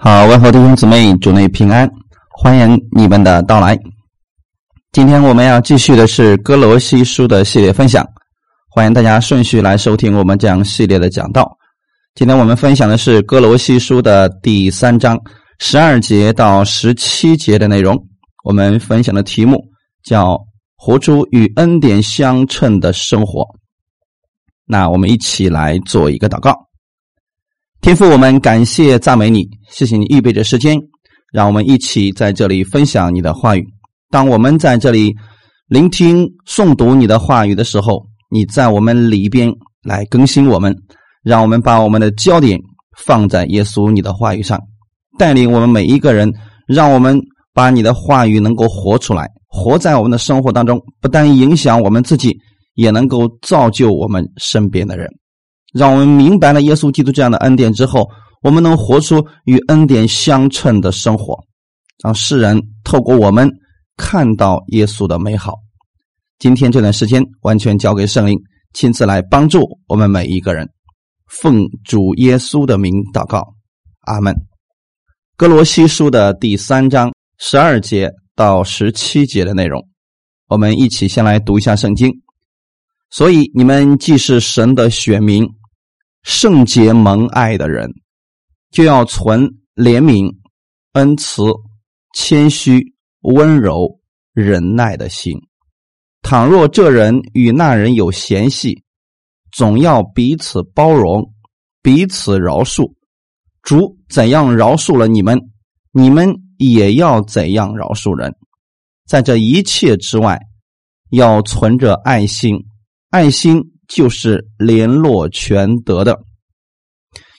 好，问候弟兄姊妹，主内平安，欢迎你们的到来。今天我们要继续的是哥罗西书的系列分享，欢迎大家顺序来收听我们这样系列的讲道。今天我们分享的是哥罗西书的第三章十二节到十七节的内容。我们分享的题目叫“活出与恩典相称的生活”。那我们一起来做一个祷告。天父，我们感谢赞美你，谢谢你预备着时间，让我们一起在这里分享你的话语。当我们在这里聆听诵读你的话语的时候，你在我们里边来更新我们，让我们把我们的焦点放在耶稣你的话语上，带领我们每一个人，让我们把你的话语能够活出来，活在我们的生活当中，不但影响我们自己，也能够造就我们身边的人。让我们明白了耶稣基督这样的恩典之后，我们能活出与恩典相称的生活，让世人透过我们看到耶稣的美好。今天这段时间完全交给圣灵，亲自来帮助我们每一个人。奉主耶稣的名祷告，阿门。哥罗西书的第三章十二节到十七节的内容，我们一起先来读一下圣经。所以你们既是神的选民。圣洁蒙爱的人，就要存怜悯、恩慈、谦虚、温柔、忍耐的心。倘若这人与那人有嫌隙，总要彼此包容，彼此饶恕。主怎样饶恕了你们，你们也要怎样饶恕人。在这一切之外，要存着爱心，爱心。就是联络全德的，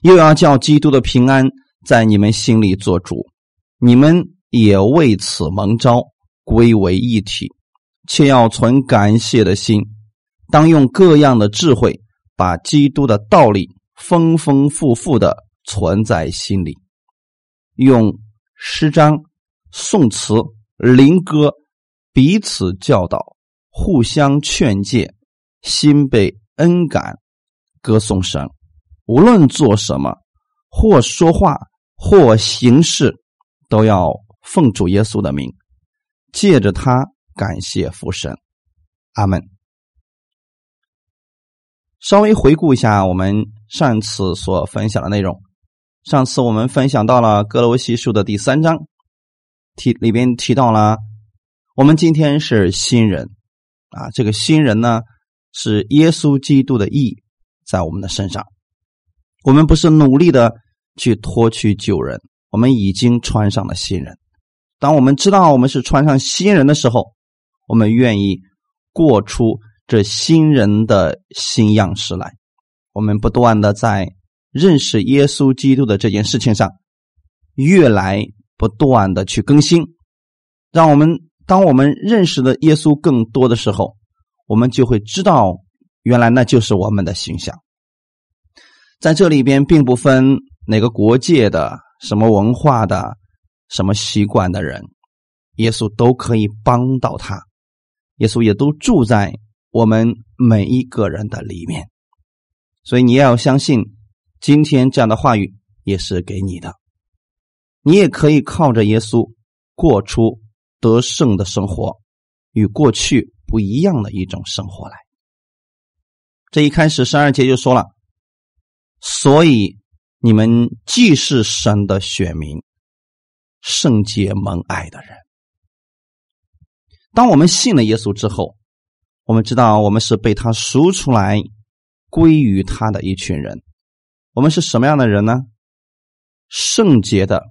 又要叫基督的平安在你们心里做主，你们也为此蒙召归为一体，且要存感谢的心，当用各样的智慧，把基督的道理丰丰富富的存在心里，用诗章、颂词、灵歌彼此教导，互相劝诫。心被恩感，歌颂神。无论做什么，或说话，或行事，都要奉主耶稣的名，借着他感谢父神。阿门。稍微回顾一下我们上次所分享的内容。上次我们分享到了哥罗西书的第三章，提里边提到了我们今天是新人啊，这个新人呢。是耶稣基督的义在我们的身上，我们不是努力的去脱去旧人，我们已经穿上了新人。当我们知道我们是穿上新人的时候，我们愿意过出这新人的新样式来。我们不断的在认识耶稣基督的这件事情上，越来不断的去更新，让我们当我们认识的耶稣更多的时候。我们就会知道，原来那就是我们的形象。在这里边，并不分哪个国界的、什么文化的、什么习惯的人，耶稣都可以帮到他。耶稣也都住在我们每一个人的里面。所以你要相信，今天这样的话语也是给你的。你也可以靠着耶稣过出得胜的生活，与过去。不一样的一种生活来。这一开始十二节就说了，所以你们既是神的选民，圣洁蒙爱的人。当我们信了耶稣之后，我们知道我们是被他赎出来归于他的一群人。我们是什么样的人呢？圣洁的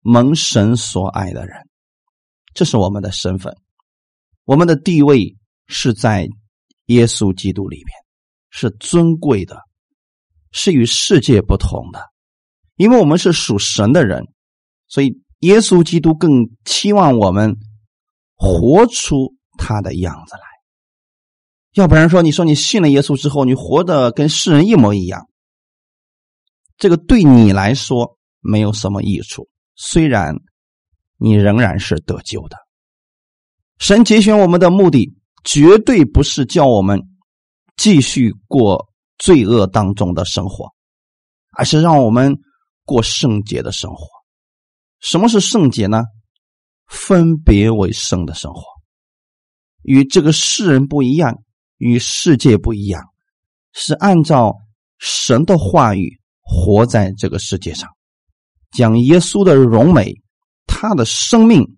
蒙神所爱的人，这是我们的身份。我们的地位是在耶稣基督里面，是尊贵的，是与世界不同的。因为我们是属神的人，所以耶稣基督更期望我们活出他的样子来。要不然说，你说你信了耶稣之后，你活的跟世人一模一样，这个对你来说没有什么益处。虽然你仍然是得救的。神节选我们的目的，绝对不是叫我们继续过罪恶当中的生活，而是让我们过圣洁的生活。什么是圣洁呢？分别为圣的生活，与这个世人不一样，与世界不一样，是按照神的话语活在这个世界上，将耶稣的荣美、他的生命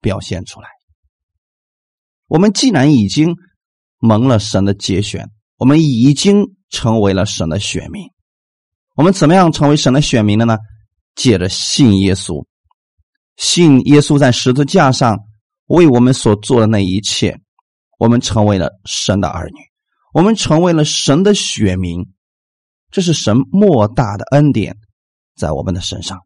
表现出来。我们既然已经蒙了神的节选，我们已经成为了神的选民。我们怎么样成为神的选民的呢？借着信耶稣。信耶稣在十字架上为我们所做的那一切，我们成为了神的儿女，我们成为了神的选民，这是神莫大的恩典在我们的身上。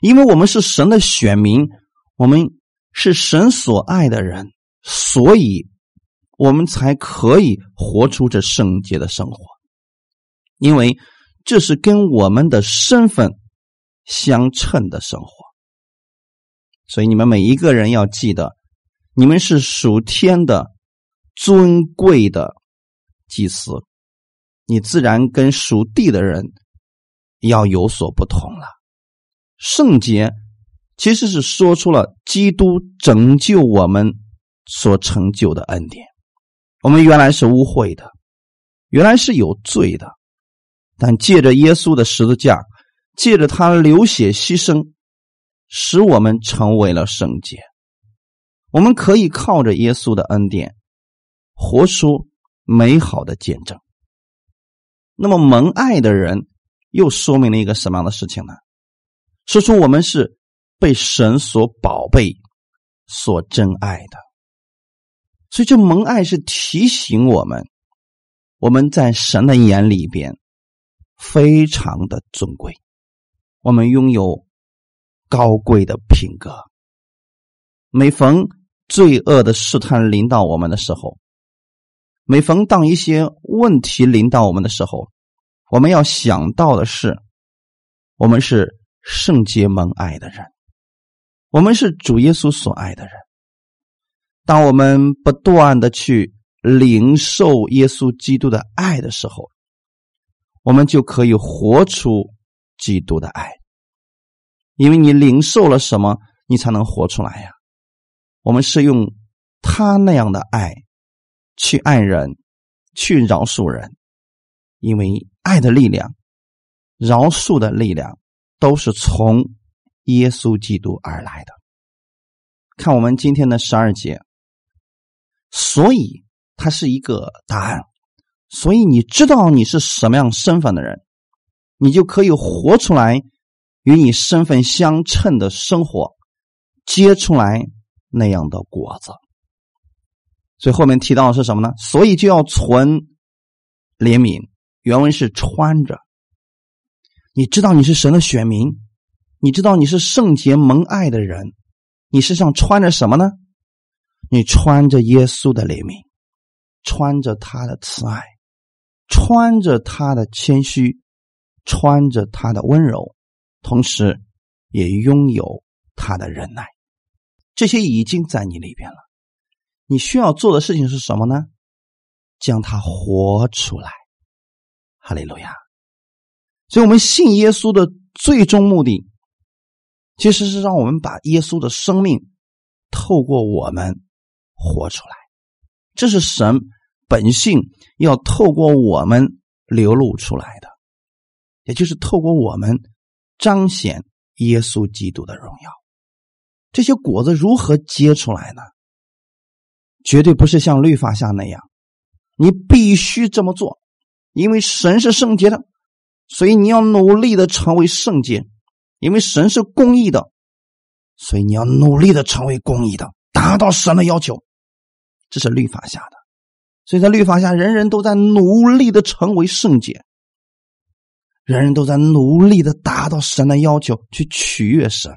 因为我们是神的选民，我们是神所爱的人，所以我们才可以活出这圣洁的生活。因为这是跟我们的身份相称的生活。所以你们每一个人要记得，你们是属天的尊贵的祭司，你自然跟属地的人要有所不同了。圣洁其实是说出了基督拯救我们所成就的恩典。我们原来是污秽的，原来是有罪的，但借着耶稣的十字架，借着他流血牺牲。使我们成为了圣洁，我们可以靠着耶稣的恩典，活出美好的见证。那么蒙爱的人又说明了一个什么样的事情呢？说出我们是被神所宝贝、所珍爱的。所以这蒙爱是提醒我们，我们在神的眼里边非常的尊贵，我们拥有。高贵的品格。每逢罪恶的试探临到我们的时候，每逢当一些问题临到我们的时候，我们要想到的是，我们是圣洁蒙爱的人，我们是主耶稣所爱的人。当我们不断的去领受耶稣基督的爱的时候，我们就可以活出基督的爱。因为你领受了什么，你才能活出来呀？我们是用他那样的爱去爱人，去饶恕人。因为爱的力量、饶恕的力量，都是从耶稣基督而来的。看我们今天的十二节，所以它是一个答案。所以你知道你是什么样身份的人，你就可以活出来。与你身份相称的生活，结出来那样的果子。所以后面提到的是什么呢？所以就要存怜悯。原文是穿着。你知道你是神的选民，你知道你是圣洁蒙爱的人，你身上穿着什么呢？你穿着耶稣的怜悯，穿着他的慈爱，穿着他的谦虚，穿着他的温柔。同时，也拥有他的忍耐，这些已经在你里边了。你需要做的事情是什么呢？将它活出来。哈利路亚！所以，我们信耶稣的最终目的，其实是让我们把耶稣的生命透过我们活出来。这是神本性要透过我们流露出来的，也就是透过我们。彰显耶稣基督的荣耀，这些果子如何结出来呢？绝对不是像律法下那样，你必须这么做，因为神是圣洁的，所以你要努力的成为圣洁；因为神是公义的，所以你要努力的成为公义的，达到神的要求。这是律法下的，所以在律法下，人人都在努力的成为圣洁。人人都在努力的达到神的要求，去取悦神。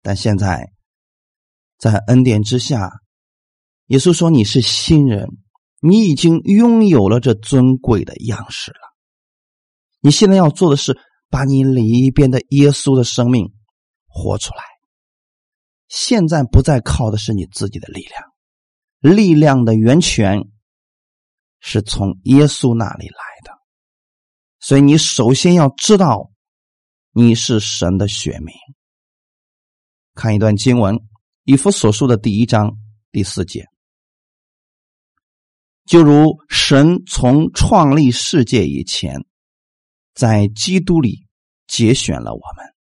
但现在，在恩典之下，耶稣说：“你是新人，你已经拥有了这尊贵的样式了。你现在要做的是，把你里边的耶稣的生命活出来。现在不再靠的是你自己的力量，力量的源泉是从耶稣那里来的。”所以，你首先要知道你是神的选民。看一段经文，《以弗所书》的第一章第四节，就如神从创立世界以前，在基督里节选了我们，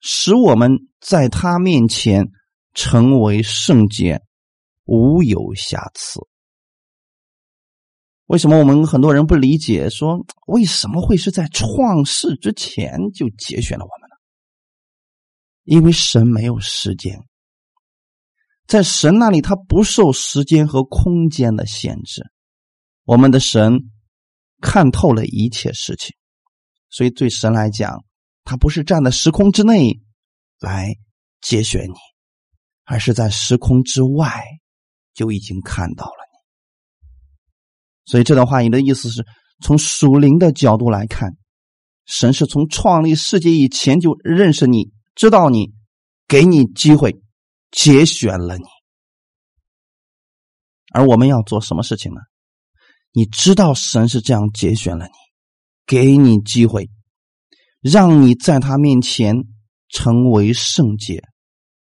使我们在他面前成为圣洁，无有瑕疵。为什么我们很多人不理解？说为什么会是在创世之前就节选了我们呢？因为神没有时间，在神那里，他不受时间和空间的限制。我们的神看透了一切事情，所以对神来讲，他不是站在时空之内来节选你，而是在时空之外就已经看到了。所以这段话，你的意思是从属灵的角度来看，神是从创立世界以前就认识你，知道你，给你机会，节选了你。而我们要做什么事情呢？你知道神是这样节选了你，给你机会，让你在他面前成为圣洁，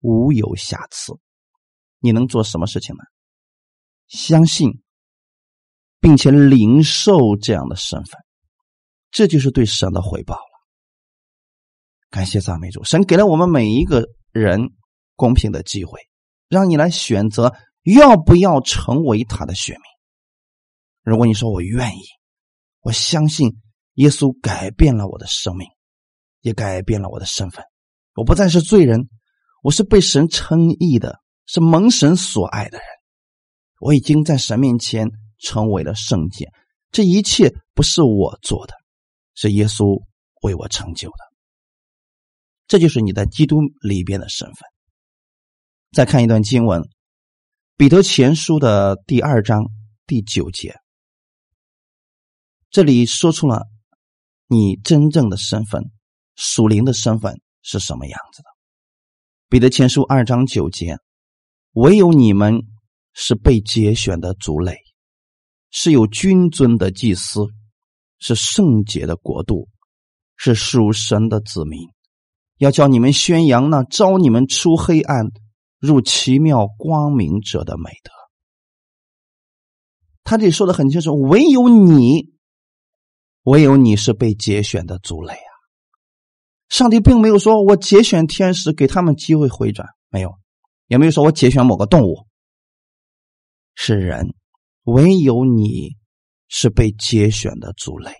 无有瑕疵。你能做什么事情呢？相信。并且领受这样的身份，这就是对神的回报了。感谢赞美主，神给了我们每一个人公平的机会，让你来选择要不要成为他的选民。如果你说我愿意，我相信耶稣改变了我的生命，也改变了我的身份，我不再是罪人，我是被神称义的，是蒙神所爱的人。我已经在神面前。成为了圣洁，这一切不是我做的，是耶稣为我成就的。这就是你在基督里边的身份。再看一段经文，《彼得前书》的第二章第九节，这里说出了你真正的身份，属灵的身份是什么样子的。《彼得前书》二章九节，唯有你们是被节选的族类。是有君尊的祭司，是圣洁的国度，是属神的子民，要叫你们宣扬那招你们出黑暗入奇妙光明者的美德。他这里说的很清楚，唯有你，唯有你是被节选的族类啊！上帝并没有说我节选天使给他们机会回转，没有，也没有说我节选某个动物，是人。唯有你是被节选的族类。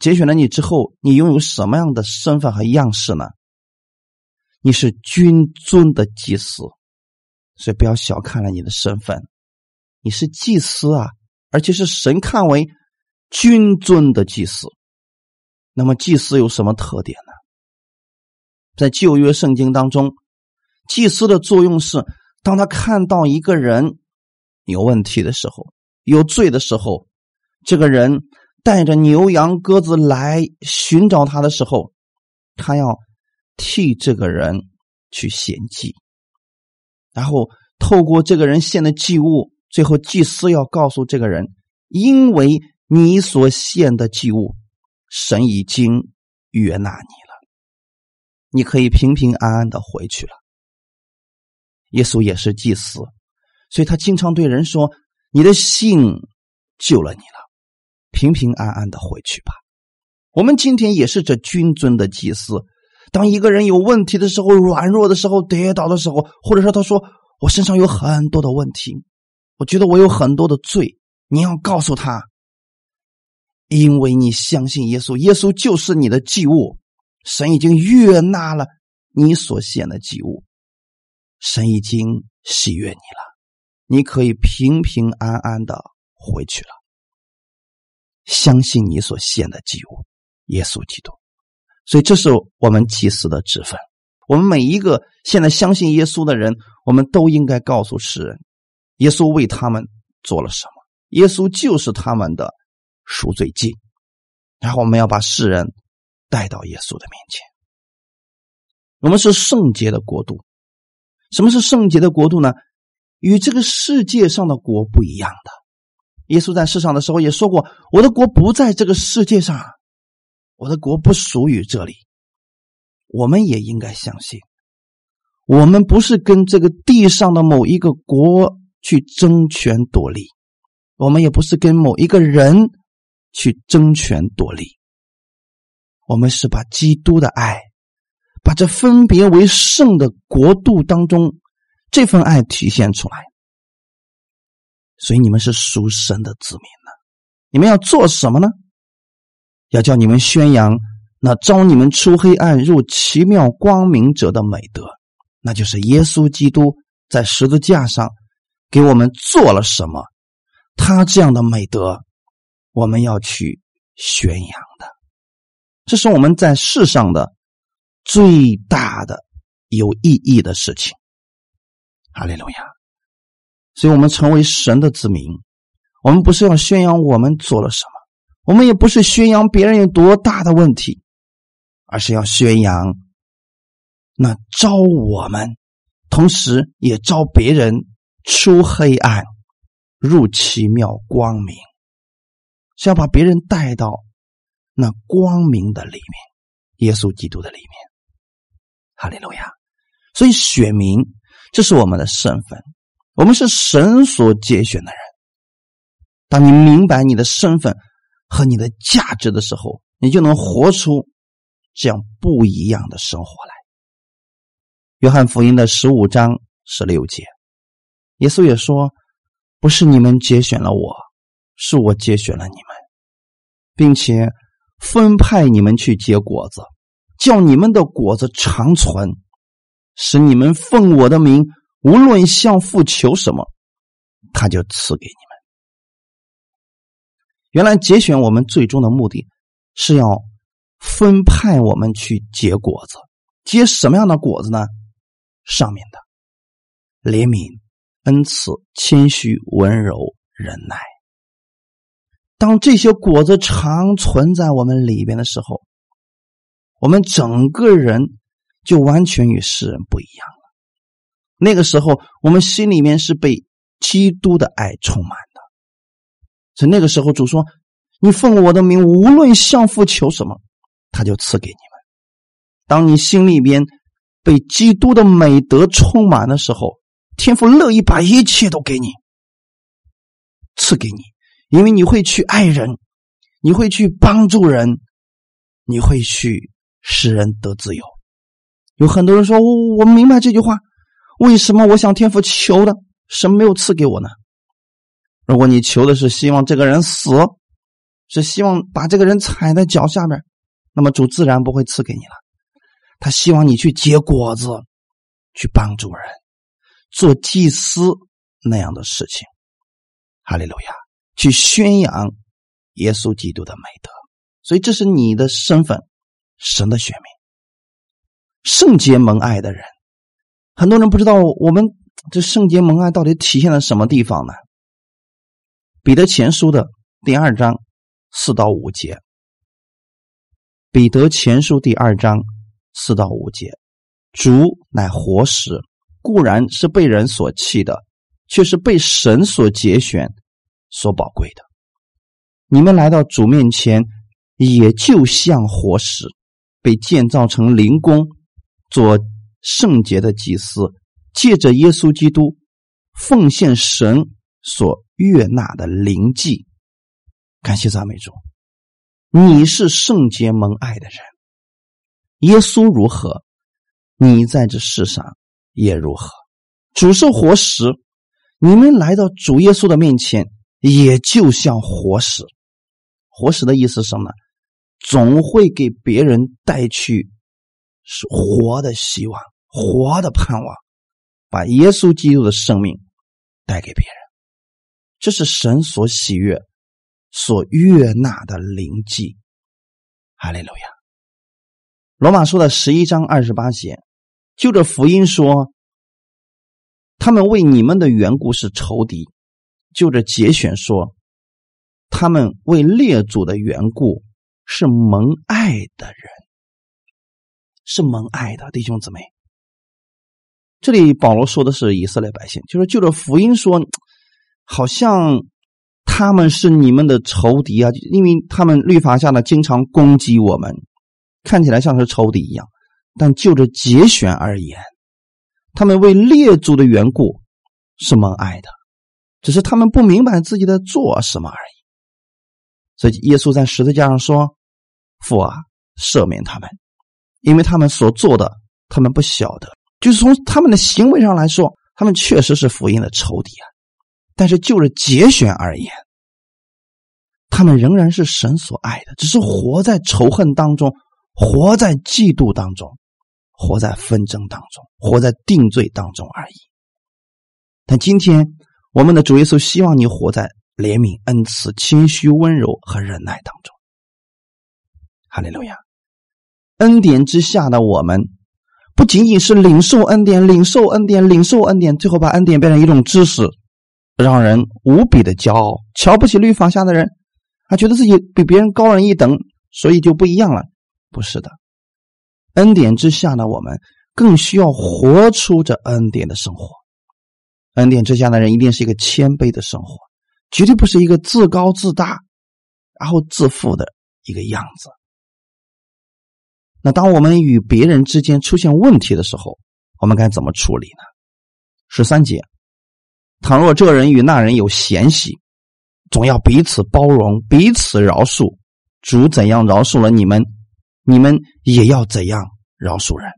节选了你之后，你拥有什么样的身份和样式呢？你是君尊的祭司，所以不要小看了你的身份。你是祭司啊，而且是神看为君尊的祭司。那么，祭司有什么特点呢？在旧约圣经当中，祭司的作用是，当他看到一个人。有问题的时候，有罪的时候，这个人带着牛羊鸽子来寻找他的时候，他要替这个人去献祭，然后透过这个人献的祭物，最后祭司要告诉这个人：因为你所献的祭物，神已经悦纳你了，你可以平平安安的回去了。耶稣也是祭司。所以他经常对人说：“你的信救了你了，平平安安的回去吧。”我们今天也是这君尊的祭司。当一个人有问题的时候、软弱的时候、跌倒的时候，或者说他说：“我身上有很多的问题，我觉得我有很多的罪。”你要告诉他，因为你相信耶稣，耶稣就是你的祭物，神已经悦纳了你所献的祭物，神已经喜悦你了。你可以平平安安的回去了。相信你所献的祭物，耶稣基督。所以这是我们祭司的职分。我们每一个现在相信耶稣的人，我们都应该告诉世人，耶稣为他们做了什么。耶稣就是他们的赎罪祭。然后我们要把世人带到耶稣的面前。我们是圣洁的国度。什么是圣洁的国度呢？与这个世界上的国不一样的，耶稣在世上的时候也说过：“我的国不在这个世界上，我的国不属于这里。我们也应该相信，我们不是跟这个地上的某一个国去争权夺利，我们也不是跟某一个人去争权夺利，我们是把基督的爱，把这分别为圣的国度当中这份爱体现出来。所以你们是属神的子民呢，你们要做什么呢？要叫你们宣扬。那招你们出黑暗入奇妙光明者的美德，那就是耶稣基督在十字架上给我们做了什么？他这样的美德，我们要去宣扬的，这是我们在世上的最大的有意义的事情。哈利路亚！所以，我们成为神的子民，我们不是要宣扬我们做了什么，我们也不是宣扬别人有多大的问题。而是要宣扬，那招我们，同时也招别人出黑暗，入奇妙光明，是要把别人带到那光明的里面，耶稣基督的里面。哈利路亚！所以选民，这是我们的身份，我们是神所拣选的人。当你明白你的身份和你的价值的时候，你就能活出。这样不一样的生活来。约翰福音的十五章十六节，耶稣也说：“不是你们节选了我，是我节选了你们，并且分派你们去结果子，叫你们的果子长存，使你们奉我的名，无论向父求什么，他就赐给你们。”原来节选我们最终的目的是要。分派我们去结果子，结什么样的果子呢？上面的怜悯、恩慈、谦虚、温柔、忍耐。当这些果子常存在我们里边的时候，我们整个人就完全与世人不一样了。那个时候，我们心里面是被基督的爱充满的。所以那个时候，主说：“你奉我的名，无论向父求什么。”他就赐给你们。当你心里边被基督的美德充满的时候，天父乐意把一切都给你，赐给你，因为你会去爱人，你会去帮助人，你会去使人得自由。有很多人说：“我我明白这句话，为什么我向天父求的神没有赐给我呢？”如果你求的是希望这个人死，是希望把这个人踩在脚下边。那么主自然不会赐给你了，他希望你去结果子，去帮助人，做祭司那样的事情。哈利路亚，去宣扬耶稣基督的美德。所以这是你的身份，神的选民，圣洁蒙爱的人。很多人不知道我们这圣洁蒙爱到底体现在什么地方呢？彼得前书的第二章四到五节。彼得前书第二章四到五节：主乃活石，固然是被人所弃的，却是被神所节选、所宝贵的。你们来到主面前，也就像活石，被建造成灵宫，做圣洁的祭司，借着耶稣基督奉献神所悦纳的灵祭。感谢赞美主。你是圣洁蒙爱的人，耶稣如何，你在这世上也如何。主是活石，你们来到主耶稣的面前，也就像活石。活石的意思是什么呢？总会给别人带去是活的希望、活的盼望，把耶稣基督的生命带给别人。这是神所喜悦。所悦纳的灵迹，哈利路亚。罗马书的十一章二十八节，就着福音说，他们为你们的缘故是仇敌；就着节选说，他们为列祖的缘故是蒙爱的人，是蒙爱的弟兄姊妹。这里保罗说的是以色列百姓，就是就着福音说，好像。他们是你们的仇敌啊，因为他们律法下呢经常攻击我们，看起来像是仇敌一样。但就着节选而言，他们为列祖的缘故是蒙爱的，只是他们不明白自己在做什么而已。所以耶稣在十字架上说：“父啊，赦免他们，因为他们所做的，他们不晓得。”就是从他们的行为上来说，他们确实是福音的仇敌啊。但是就着节选而言，他们仍然是神所爱的，只是活在仇恨当中，活在嫉妒当中，活在纷争当中，活在定罪当中而已。但今天我们的主耶稣希望你活在怜悯、恩慈、谦虚、温柔和忍耐当中。哈利路亚！恩典之下的我们，不仅仅是领受恩典、领受恩典、领受恩典，最后把恩典变成一种知识。让人无比的骄傲，瞧不起律法下的人，还觉得自己比别人高人一等，所以就不一样了。不是的，恩典之下呢，我们更需要活出这恩典的生活。恩典之下的人一定是一个谦卑的生活，绝对不是一个自高自大，然后自负的一个样子。那当我们与别人之间出现问题的时候，我们该怎么处理呢？十三节。倘若这人与那人有嫌隙，总要彼此包容，彼此饶恕。主怎样饶恕了你们，你们也要怎样饶恕人。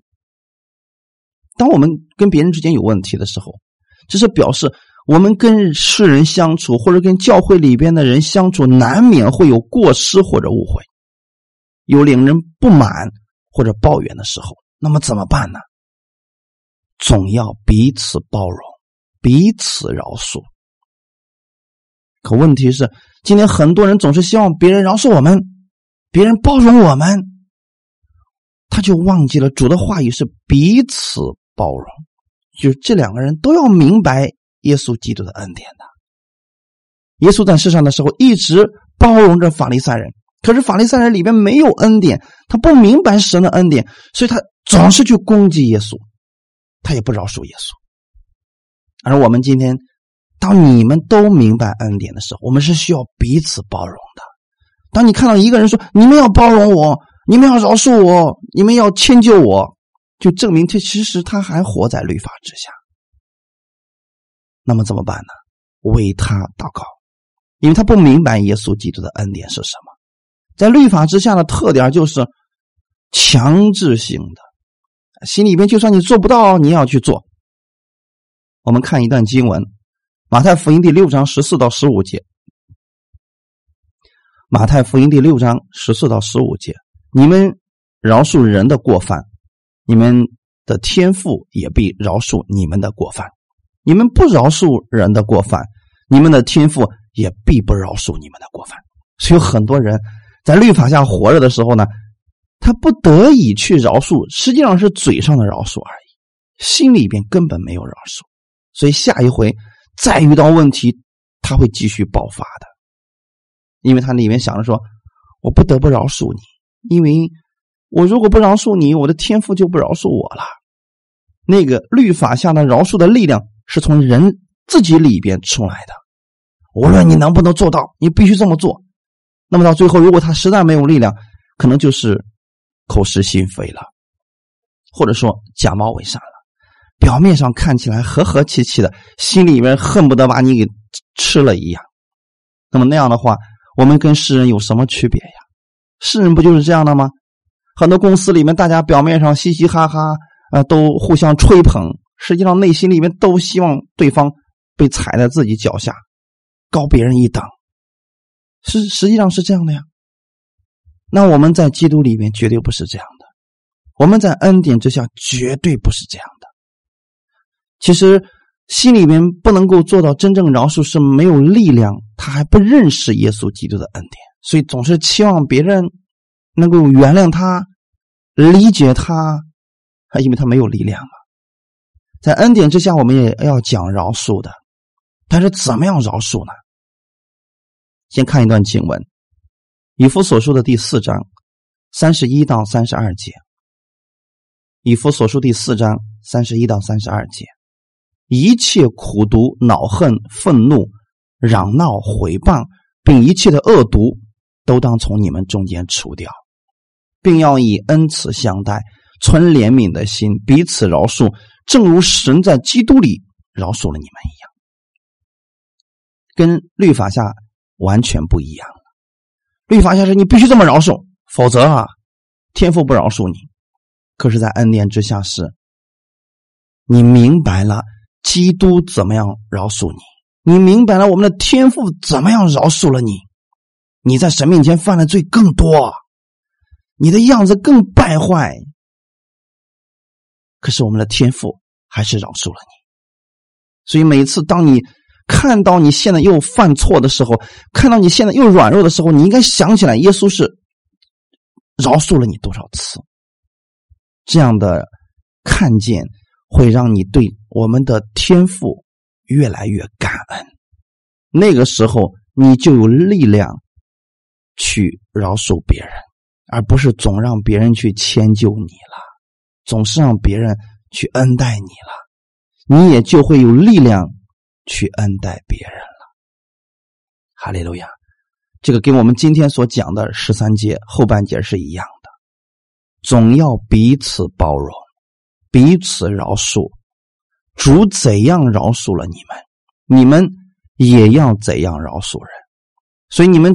当我们跟别人之间有问题的时候，这是表示我们跟世人相处，或者跟教会里边的人相处，难免会有过失或者误会，有令人不满或者抱怨的时候。那么怎么办呢？总要彼此包容。彼此饶恕，可问题是，今天很多人总是希望别人饶恕我们，别人包容我们，他就忘记了主的话语是彼此包容，就是这两个人都要明白耶稣基督的恩典的。耶稣在世上的时候一直包容着法利赛人，可是法利赛人里边没有恩典，他不明白神的恩典，所以他总是去攻击耶稣，他也不饶恕耶稣。而我们今天，当你们都明白恩典的时候，我们是需要彼此包容的。当你看到一个人说：“你们要包容我，你们要饶恕我，你们要迁就我”，就证明他其实他还活在律法之下。那么怎么办呢？为他祷告，因为他不明白耶稣基督的恩典是什么。在律法之下的特点就是强制性的，心里边就算你做不到，你也要去做。我们看一段经文，《马太福音》第六章十四到十五节，《马太福音》第六章十四到十五节，你们饶恕人的过犯，你们的天赋也必饶恕你们的过犯；你们不饶恕人的过犯，你们的天赋也必不饶恕你们的过犯。所以，很多人在律法下活着的时候呢，他不得已去饶恕，实际上是嘴上的饶恕而已，心里边根本没有饶恕。所以下一回再遇到问题，他会继续爆发的，因为他里面想着说：“我不得不饶恕你，因为我如果不饶恕你，我的天赋就不饶恕我了。”那个律法下的饶恕的力量是从人自己里边出来的，无论你能不能做到，你必须这么做。那么到最后，如果他实在没有力量，可能就是口是心非了，或者说假冒伪善了。表面上看起来和和气气的，心里面恨不得把你给吃了一样。那么那样的话，我们跟世人有什么区别呀？世人不就是这样的吗？很多公司里面，大家表面上嘻嘻哈哈，啊，都互相吹捧，实际上内心里面都希望对方被踩在自己脚下，高别人一等。是实际上是这样的呀。那我们在基督里面绝对不是这样的，我们在恩典之下绝对不是这样的。其实心里面不能够做到真正饶恕，是没有力量，他还不认识耶稣基督的恩典，所以总是期望别人能够原谅他、理解他，因为他没有力量嘛。在恩典之下，我们也要讲饶恕的，但是怎么样饶恕呢？先看一段经文，《以弗所书》的第四章三十一到三十二节，《以弗所书》第四章三十一到三十二节。一切苦毒、恼恨、愤怒、嚷闹、毁谤，并一切的恶毒，都当从你们中间除掉，并要以恩慈相待，存怜悯的心，彼此饶恕，正如神在基督里饶恕了你们一样。跟律法下完全不一样了。律法下是你必须这么饶恕，否则啊，天父不饶恕你。可是，在恩典之下是，你明白了基督怎么样饶恕你，你明白了我们的天父怎么样饶恕了你。你在神面前犯的罪更多，你的样子更败坏，可是我们的天父还是饶恕了你。所以每次当你看到你现在又犯错的时候，看到你现在又软弱的时候，你应该想起来，耶稣是饶恕了你多少次。这样的看见会让你对我们的天赋越来越感恩。那个时候，你就有力量去饶恕别人，而不是总让别人去迁就你了，总是让别人去恩待你了，你也就会有力量去恩待别人了。哈利路亚！这个跟我们今天所讲的十三节后半节是一样的。总要彼此包容，彼此饶恕。主怎样饶恕了你们，你们也要怎样饶恕人。所以你们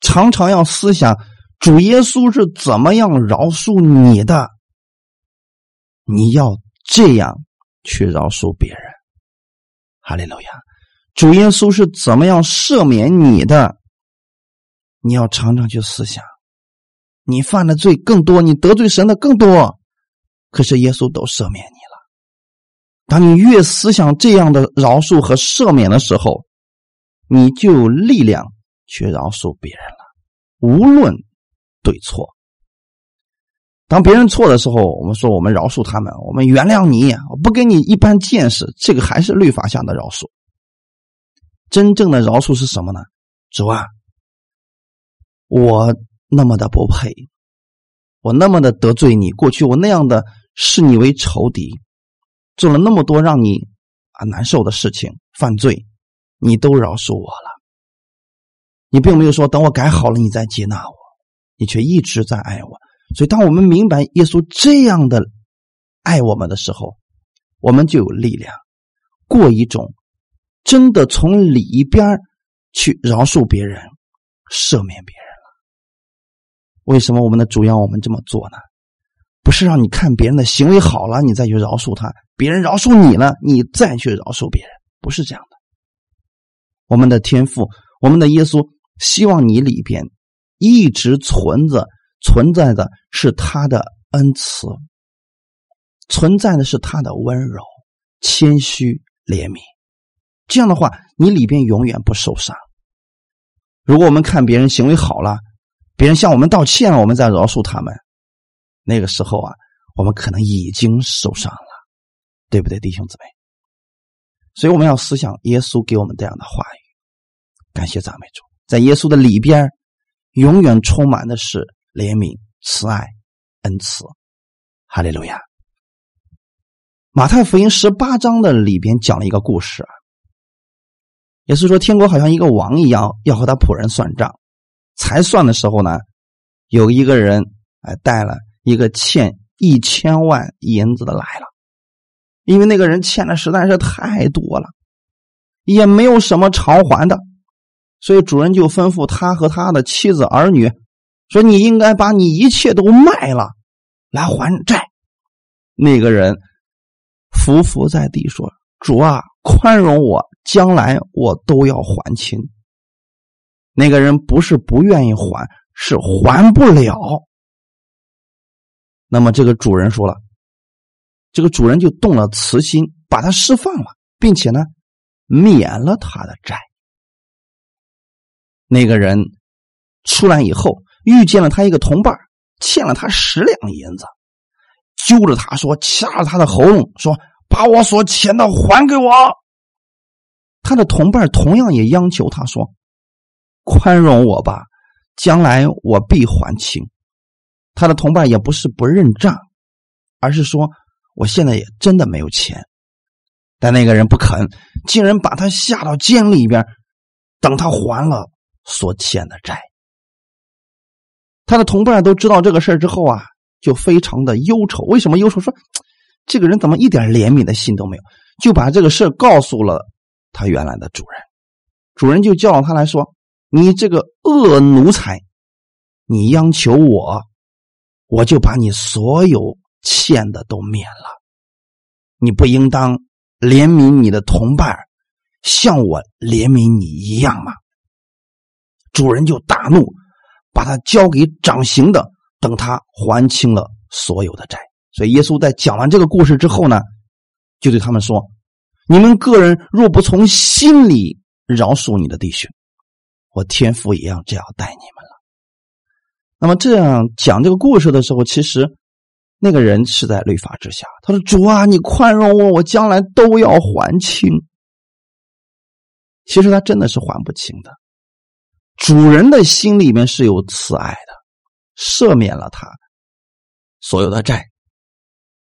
常常要思想，主耶稣是怎么样饶恕你的，你要这样去饶恕别人。哈利路亚！主耶稣是怎么样赦免你的，你要常常去思想。你犯的罪更多，你得罪神的更多，可是耶稣都赦免你了。当你越思想这样的饶恕和赦免的时候，你就有力量去饶恕别人了，无论对错。当别人错的时候，我们说我们饶恕他们，我们原谅你，我不给你一般见识，这个还是律法下的饶恕。真正的饶恕是什么呢？主啊，我。那么的不配，我那么的得罪你。过去我那样的视你为仇敌，做了那么多让你啊难受的事情，犯罪，你都饶恕我了。你并没有说等我改好了你再接纳我，你却一直在爱我。所以，当我们明白耶稣这样的爱我们的时候，我们就有力量过一种真的从里边去饶恕别人、赦免别人了。为什么我们的主要我们这么做呢？不是让你看别人的行为好了，你再去饶恕他；别人饶恕你了，你再去饶恕别人，不是这样的。我们的天赋，我们的耶稣，希望你里边一直存着、存在的是他的恩慈，存在的是他的温柔、谦虚、怜悯。这样的话，你里边永远不受伤。如果我们看别人行为好了，别人向我们道歉了，我们再饶恕他们。那个时候啊，我们可能已经受伤了，对不对，弟兄姊妹？所以我们要思想耶稣给我们这样的话语。感谢赞美主，在耶稣的里边，永远充满的是怜悯、慈爱、恩慈。哈利路亚。马太福音十八章的里边讲了一个故事，也是说天国好像一个王一样，要和他仆人算账。才算的时候呢，有一个人哎带了一个欠一千万银子的来了，因为那个人欠的实在是太多了，也没有什么偿还的，所以主人就吩咐他和他的妻子儿女说：“你应该把你一切都卖了来还债。”那个人伏伏在地说：“主啊，宽容我，将来我都要还清。”那个人不是不愿意还，是还不了。那么这个主人说了，这个主人就动了慈心，把他释放了，并且呢，免了他的债。那个人出来以后，遇见了他一个同伴，欠了他十两银子，揪着他说，掐着他的喉咙说：“把我所欠的还给我。”他的同伴同样也央求他说。宽容我吧，将来我必还清。他的同伴也不是不认账，而是说我现在也真的没有钱。但那个人不肯，竟然把他下到监里边，等他还了所欠的债。他的同伴都知道这个事儿之后啊，就非常的忧愁。为什么忧愁？说这个人怎么一点怜悯的心都没有？就把这个事告诉了他原来的主人。主人就叫他来说：“你这个恶奴才，你央求我，我就把你所有欠的都免了。你不应当怜悯你的同伴，像我怜悯你一样吗？”主人就大怒，把他交给掌刑的，等他还清了所有的债。所以耶稣在讲完这个故事之后呢，就对他们说：“你们个人若不从心里饶恕你的弟兄，我天父也要这样待你们了。”那么这样讲这个故事的时候，其实那个人是在律法之下。他说：“主啊，你宽容我，我将来都要还清。”其实他真的是还不清的。主人的心里面是有慈爱的，赦免了他所有的债，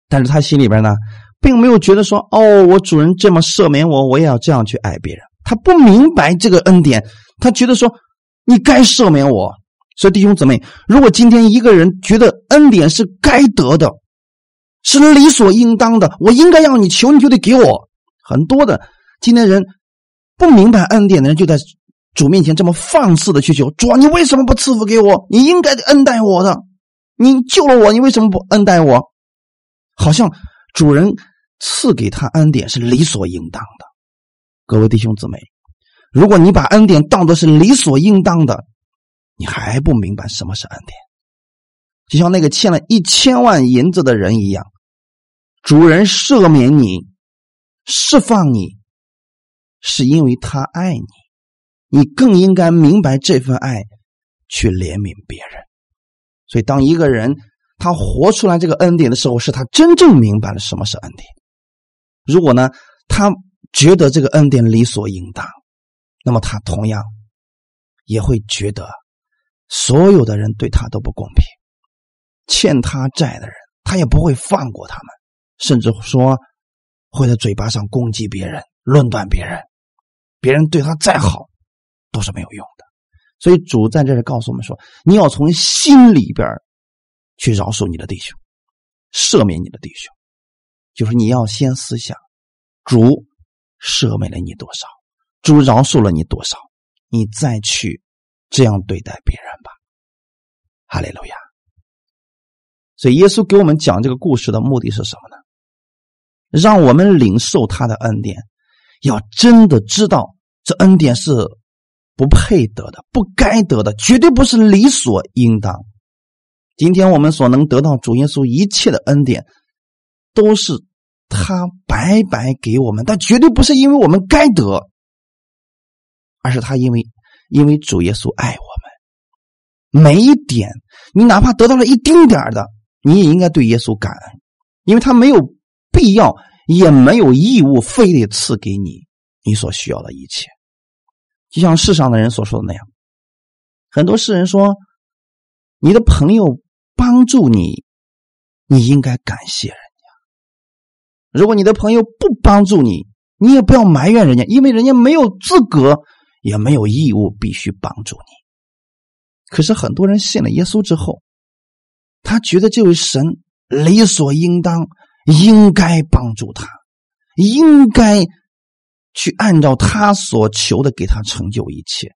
但是他心里边呢，并没有觉得说，哦，我主人这么赦免我，我也要这样去爱别人。他不明白这个恩典，他觉得说，你该赦免我。所以弟兄姊妹，如果今天一个人觉得恩典是该得的，是理所应当的，我应该要你求，你就得给我。很多的今天人不明白恩典的人，就在。主面前这么放肆的去求主，你为什么不赐福给我？你应该恩待我的，你救了我，你为什么不恩待我？好像主人赐给他恩典是理所应当的。各位弟兄姊妹，如果你把恩典当作是理所应当的，你还不明白什么是恩典。就像那个欠了一千万银子的人一样，主人赦免你、释放你，是因为他爱你。你更应该明白这份爱，去怜悯别人。所以，当一个人他活出来这个恩典的时候，是他真正明白了什么是恩典。如果呢，他觉得这个恩典理所应当，那么他同样也会觉得所有的人对他都不公平，欠他债的人他也不会放过他们，甚至说会在嘴巴上攻击别人、论断别人，别人对他再好。都是没有用的，所以主在这里告诉我们说：你要从心里边去饶恕你的弟兄，赦免你的弟兄，就是你要先思想，主赦免了你多少，主饶恕了你多少，你再去这样对待别人吧。哈利路亚。所以耶稣给我们讲这个故事的目的是什么呢？让我们领受他的恩典，要真的知道这恩典是。不配得的，不该得的，绝对不是理所应当。今天我们所能得到主耶稣一切的恩典，都是他白白给我们，但绝对不是因为我们该得，而是他因为因为主耶稣爱我们。每一点，你哪怕得到了一丁点的，你也应该对耶稣感恩，因为他没有必要，也没有义务，非得赐给你你所需要的一切。就像世上的人所说的那样，很多世人说，你的朋友帮助你，你应该感谢人家；如果你的朋友不帮助你，你也不要埋怨人家，因为人家没有资格，也没有义务必须帮助你。可是很多人信了耶稣之后，他觉得这位神理所应当，应该帮助他，应该。去按照他所求的给他成就一切，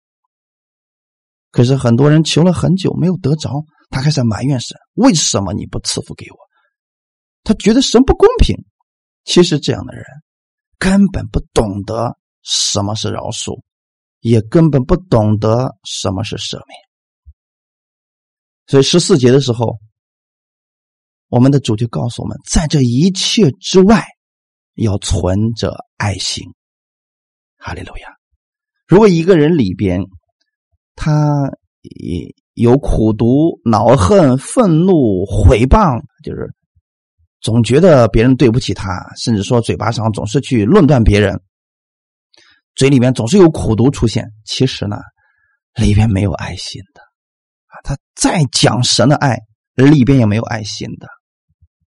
可是很多人求了很久没有得着，他开始埋怨神：为什么你不赐福给我？他觉得神不公平。其实这样的人根本不懂得什么是饶恕，也根本不懂得什么是赦免。所以十四节的时候，我们的主就告诉我们，在这一切之外，要存着爱心。哈利路亚！如果一个人里边，他有苦毒、恼恨、愤怒、毁谤，就是总觉得别人对不起他，甚至说嘴巴上总是去论断别人，嘴里面总是有苦毒出现。其实呢，里边没有爱心的啊！他再讲神的爱，里边也没有爱心的。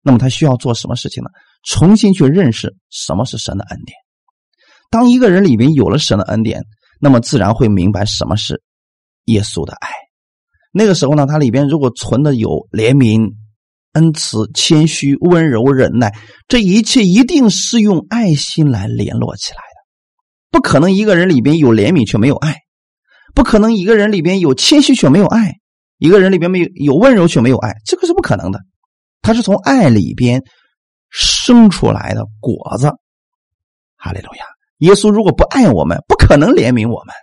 那么他需要做什么事情呢？重新去认识什么是神的恩典。当一个人里面有了神的恩典，那么自然会明白什么是耶稣的爱。那个时候呢，他里边如果存的有怜悯、恩慈、谦虚、温柔、忍耐，这一切一定是用爱心来联络起来的。不可能一个人里边有怜悯却没有爱，不可能一个人里边有谦虚却没有爱，一个人里边没有有温柔却没有爱，这个是不可能的。他是从爱里边生出来的果子。哈利路亚！耶稣如果不爱我们，不可能怜悯我们；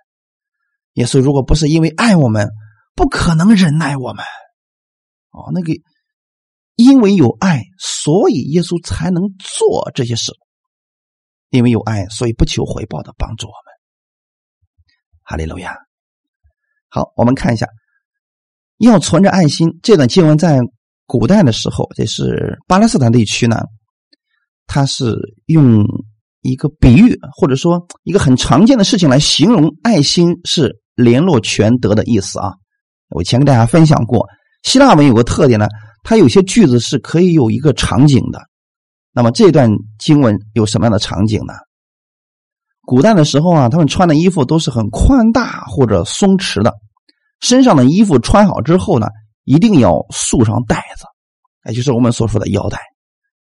耶稣如果不是因为爱我们，不可能忍耐我们。哦，那个。因为有爱，所以耶稣才能做这些事。因为有爱，所以不求回报的帮助我们。哈利路亚。好，我们看一下，要存着爱心。这段经文在古代的时候，这是巴勒斯坦地区呢，它是用一个比喻，或者说一个很常见的事情来形容爱心是联络全德的意思啊。我以前跟大家分享过，希腊文有个特点呢。它有些句子是可以有一个场景的，那么这段经文有什么样的场景呢？古代的时候啊，他们穿的衣服都是很宽大或者松弛的，身上的衣服穿好之后呢，一定要束上带子，也就是我们所说的腰带。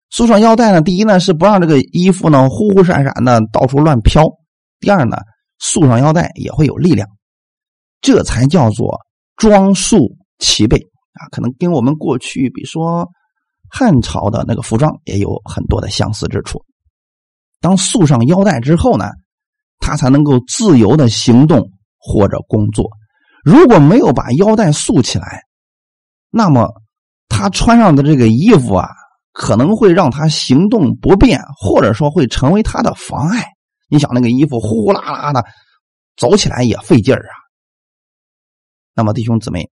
束上腰带呢，第一呢是不让这个衣服呢呼呼闪闪的到处乱飘；第二呢，束上腰带也会有力量，这才叫做装束齐备。啊，可能跟我们过去，比如说汉朝的那个服装也有很多的相似之处。当束上腰带之后呢，他才能够自由的行动或者工作。如果没有把腰带束起来，那么他穿上的这个衣服啊，可能会让他行动不便，或者说会成为他的妨碍。你想，那个衣服呼呼啦啦的，走起来也费劲儿啊。那么，弟兄姊妹。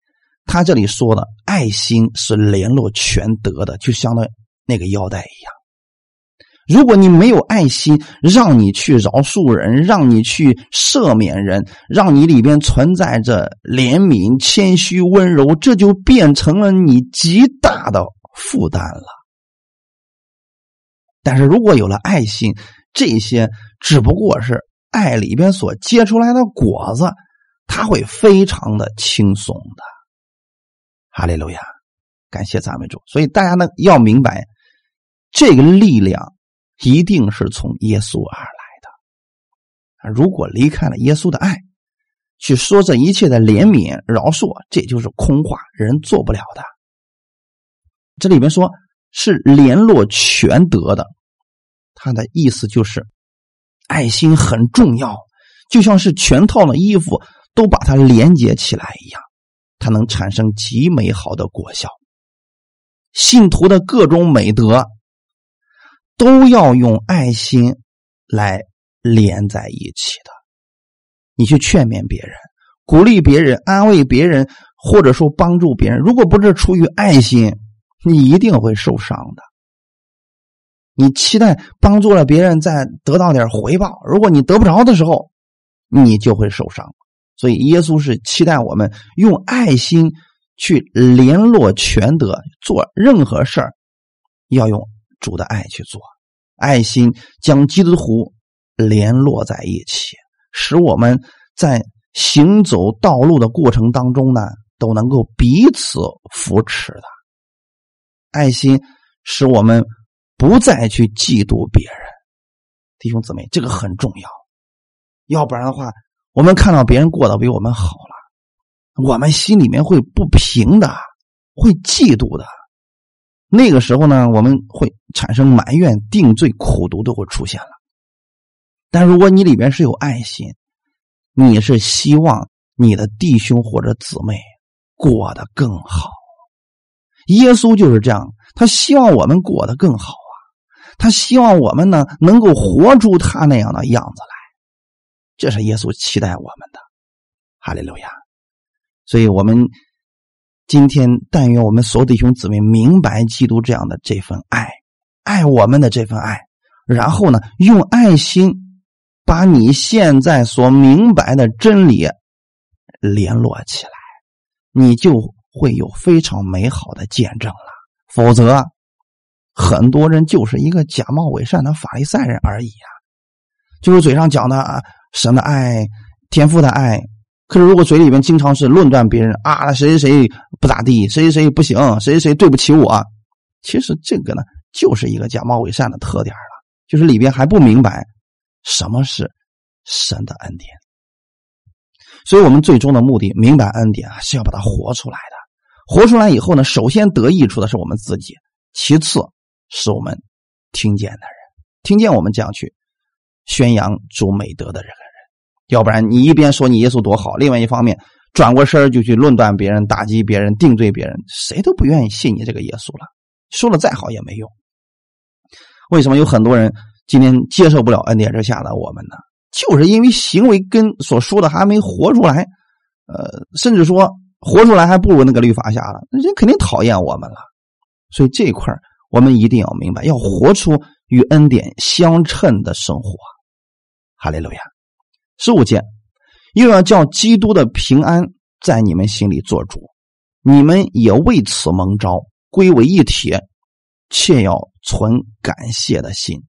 他这里说的爱心是联络全德的，就相当于那个腰带一样。如果你没有爱心，让你去饶恕人，让你去赦免人，让你里边存在着怜悯、谦虚、温柔，这就变成了你极大的负担了。但是如果有了爱心，这些只不过是爱里边所结出来的果子，它会非常的轻松的。哈利路亚，感谢赞美主。所以大家呢要明白，这个力量一定是从耶稣而来的。如果离开了耶稣的爱，去说这一切的怜悯饶恕，这就是空话，人做不了的。这里面说是联络全德的，他的意思就是爱心很重要，就像是全套的衣服都把它连接起来一样。它能产生极美好的果效。信徒的各种美德都要用爱心来连在一起的。你去劝勉别人、鼓励别人、安慰别人，或者说帮助别人，如果不是出于爱心，你一定会受伤的。你期待帮助了别人，再得到点回报，如果你得不着的时候，你就会受伤。所以，耶稣是期待我们用爱心去联络全德，做任何事儿要用主的爱去做。爱心将基督徒联络在一起，使我们在行走道路的过程当中呢，都能够彼此扶持的。爱心使我们不再去嫉妒别人，弟兄姊妹，这个很重要。要不然的话。我们看到别人过得比我们好了，我们心里面会不平的，会嫉妒的。那个时候呢，我们会产生埋怨、定罪、苦毒都会出现了。但如果你里边是有爱心，你是希望你的弟兄或者姊妹过得更好。耶稣就是这样，他希望我们过得更好啊，他希望我们呢能够活出他那样的样子来。这是耶稣期待我们的，哈利路亚！所以，我们今天但愿我们所有弟兄姊妹明白基督这样的这份爱，爱我们的这份爱，然后呢，用爱心把你现在所明白的真理联络起来，你就会有非常美好的见证了。否则，很多人就是一个假冒伪善的法利赛人而已啊，就是嘴上讲的啊。神的爱，天赋的爱，可是如果嘴里面经常是论断别人啊，谁谁谁不咋地，谁谁谁不行，谁谁谁对不起我，其实这个呢，就是一个假冒伪善的特点了，就是里边还不明白什么是神的恩典。所以我们最终的目的，明白恩典啊，是要把它活出来的。活出来以后呢，首先得益处的是我们自己，其次是我们听见的人，听见我们这样去宣扬主美德的这个人。要不然你一边说你耶稣多好，另外一方面转过身就去论断别人、打击别人、定罪别人，谁都不愿意信你这个耶稣了。说的再好也没用。为什么有很多人今天接受不了恩典之下的我们呢？就是因为行为跟所说的还没活出来，呃，甚至说。活出来还不如那个律法下了，那人肯定讨厌我们了。所以这一块我们一定要明白，要活出与恩典相称的生活。哈利路亚！十五节又要叫基督的平安在你们心里做主，你们也为此蒙召，归为一体，切要存感谢的心，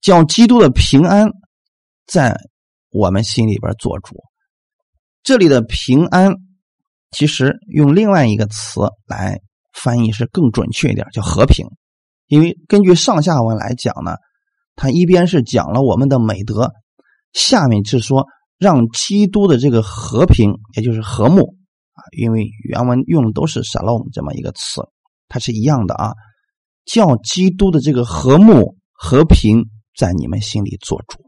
叫基督的平安在我们心里边做主。这里的平安，其实用另外一个词来翻译是更准确一点，叫和平。因为根据上下文来讲呢，它一边是讲了我们的美德，下面是说让基督的这个和平，也就是和睦啊。因为原文用的都是 “shalom” 这么一个词，它是一样的啊。叫基督的这个和睦和平在你们心里做主。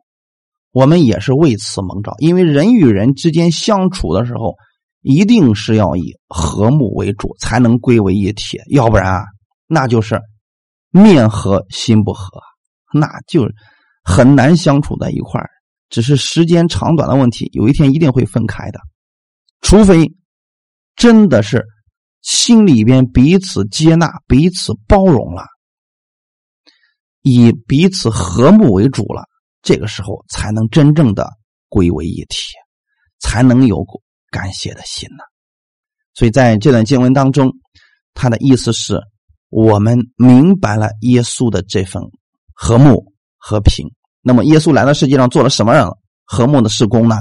我们也是为此蒙召，因为人与人之间相处的时候，一定是要以和睦为主，才能归为一体。要不然啊，那就是面和心不和，那就很难相处在一块。只是时间长短的问题，有一天一定会分开的。除非真的是心里边彼此接纳、彼此包容了，以彼此和睦为主了。这个时候才能真正的归为一体，才能有感谢的心呢。所以在这段经文当中，他的意思是我们明白了耶稣的这份和睦和平。那么，耶稣来到世界上做了什么样和睦的事工呢？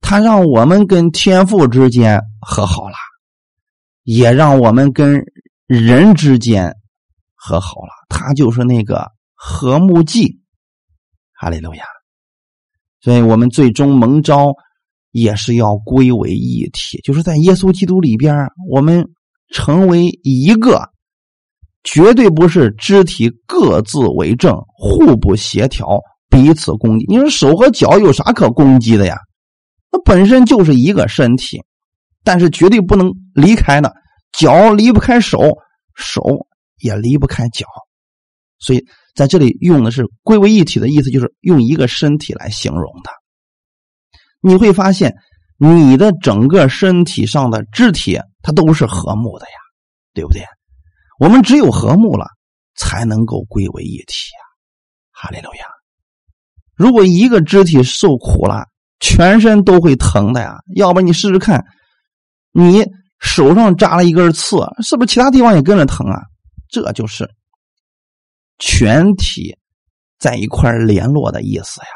他让我们跟天父之间和好了，也让我们跟人之间和好了。他就是那个和睦祭。哈利路亚！所以我们最终蒙召也是要归为一体，就是在耶稣基督里边，我们成为一个，绝对不是肢体各自为政、互不协调、彼此攻击。你说手和脚有啥可攻击的呀？那本身就是一个身体，但是绝对不能离开的，脚离不开手，手也离不开脚，所以。在这里用的是归为一体的意思，就是用一个身体来形容它。你会发现，你的整个身体上的肢体，它都是和睦的呀，对不对？我们只有和睦了，才能够归为一体呀。哈利路亚！如果一个肢体受苦了，全身都会疼的呀。要不你试试看，你手上扎了一根刺，是不是其他地方也跟着疼啊？这就是。全体在一块联络的意思呀，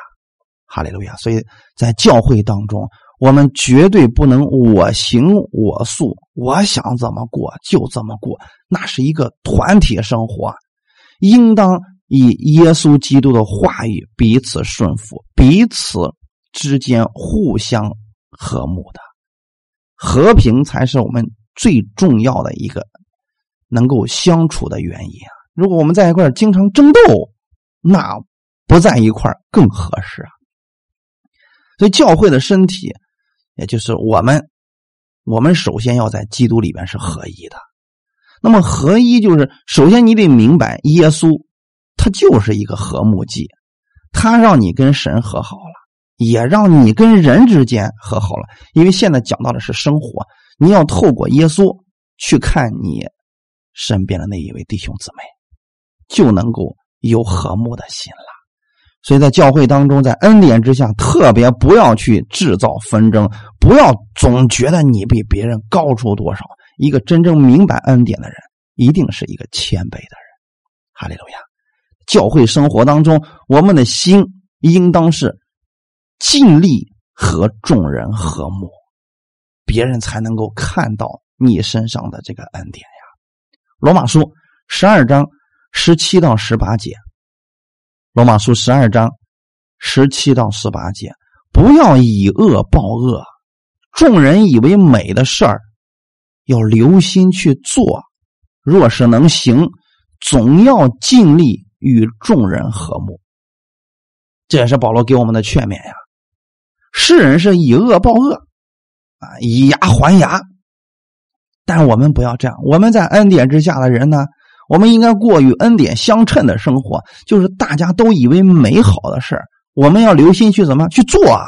哈利路亚！所以在教会当中，我们绝对不能我行我素，我想怎么过就怎么过，那是一个团体生活，应当以耶稣基督的话语彼此顺服，彼此之间互相和睦的和平，才是我们最重要的一个能够相处的原因啊。如果我们在一块经常争斗，那不在一块更合适啊。所以教会的身体，也就是我们，我们首先要在基督里边是合一的。那么合一就是，首先你得明白，耶稣他就是一个和睦祭，他让你跟神和好了，也让你跟人之间和好了。因为现在讲到的是生活，你要透过耶稣去看你身边的那一位弟兄姊妹。就能够有和睦的心了，所以在教会当中，在恩典之下，特别不要去制造纷争，不要总觉得你比别人高出多少。一个真正明白恩典的人，一定是一个谦卑的人。哈利路亚！教会生活当中，我们的心应当是尽力和众人和睦，别人才能够看到你身上的这个恩典呀。罗马书十二章十七到十八节，罗马书十二章十七到十八节，不要以恶报恶，众人以为美的事儿，要留心去做。若是能行，总要尽力与众人和睦。这也是保罗给我们的劝勉呀。世人是以恶报恶，啊，以牙还牙。但我们不要这样。我们在恩典之下的人呢，我们应该过与恩典相称的生活，就是大家都以为美好的事我们要留心去怎么去做啊？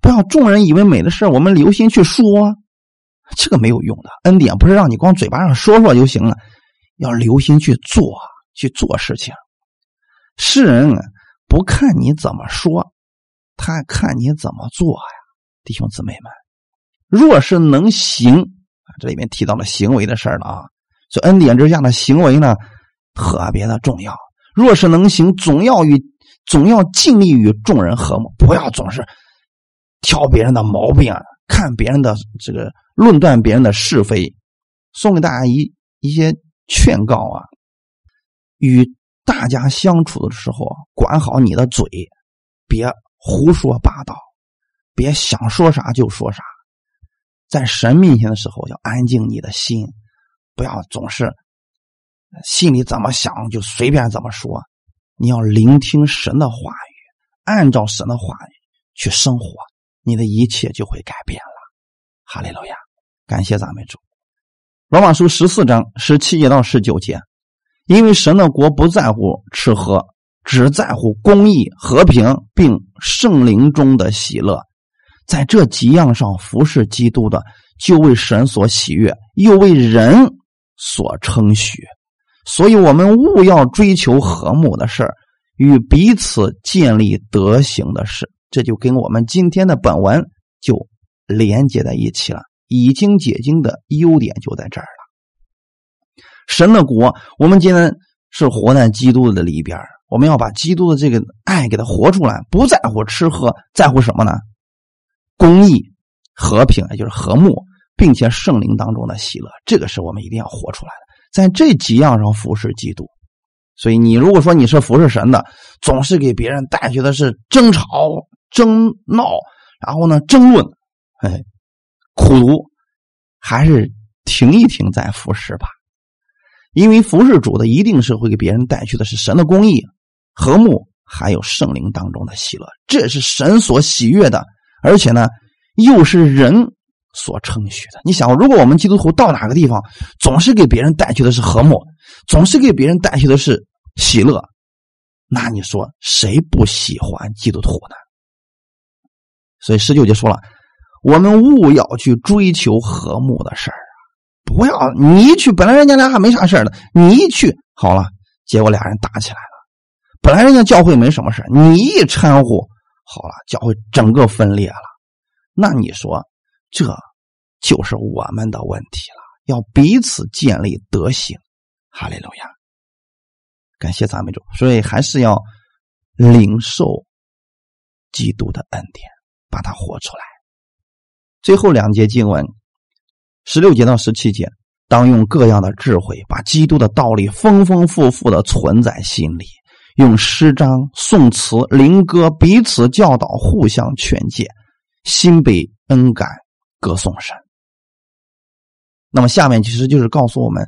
不要众人以为美的事我们留心去说，这个没有用的。恩典不是让你光嘴巴上说说就行了，要留心去做，去做事情。世人不看你怎么说，他看你怎么做呀，弟兄姊妹们。若是能行。这里面提到了行为的事了啊，所以恩典之下的行为呢，特别的重要。若是能行，总要与总要尽力与众人和睦，不要总是挑别人的毛病，看别人的这个论断别人的是非。送给大家一一些劝告啊，与大家相处的时候，管好你的嘴，别胡说八道，别想说啥就说啥。在神面前的时候，要安静你的心，不要总是心里怎么想就随便怎么说。你要聆听神的话语，按照神的话语去生活，你的一切就会改变了。哈利路亚！感谢赞美主。罗马书十四章十七节到十九节，因为神的国不在乎吃喝，只在乎公义、和平，并圣灵中的喜乐。在这几样上服侍基督的，就为神所喜悦，又为人所称许。所以，我们务要追求和睦的事与彼此建立德行的事。这就跟我们今天的本文就连接在一起了。已经解经的优点就在这儿了。神的国，我们今天是活在基督的里边我们要把基督的这个爱给他活出来，不在乎吃喝，在乎什么呢？公益、和平，也就是和睦，并且圣灵当中的喜乐，这个是我们一定要活出来的。在这几样上服侍基督。所以，你如果说你是服侍神的，总是给别人带去的是争吵、争闹，然后呢争论，哎，苦读，还是停一停再服侍吧。因为服侍主的一定是会给别人带去的是神的公义、和睦，还有圣灵当中的喜乐，这是神所喜悦的。而且呢，又是人所称许的。你想，如果我们基督徒到哪个地方，总是给别人带去的是和睦，总是给别人带去的是喜乐，那你说谁不喜欢基督徒呢？所以十九节说了，我们勿要去追求和睦的事儿啊！不要你一去，本来人家俩还没啥事儿的，你一去好了，结果俩人打起来了。本来人家教会没什么事你一掺和。好了，教会整个分裂了，那你说，这就是我们的问题了。要彼此建立德行，哈利路亚，感谢赞美主。所以还是要领受基督的恩典，把它活出来。最后两节经文，十六节到十七节，当用各样的智慧，把基督的道理丰丰富富的存在心里。用诗章、颂词、灵歌彼此教导，互相劝诫，心被恩感，歌颂神。那么下面其实就是告诉我们，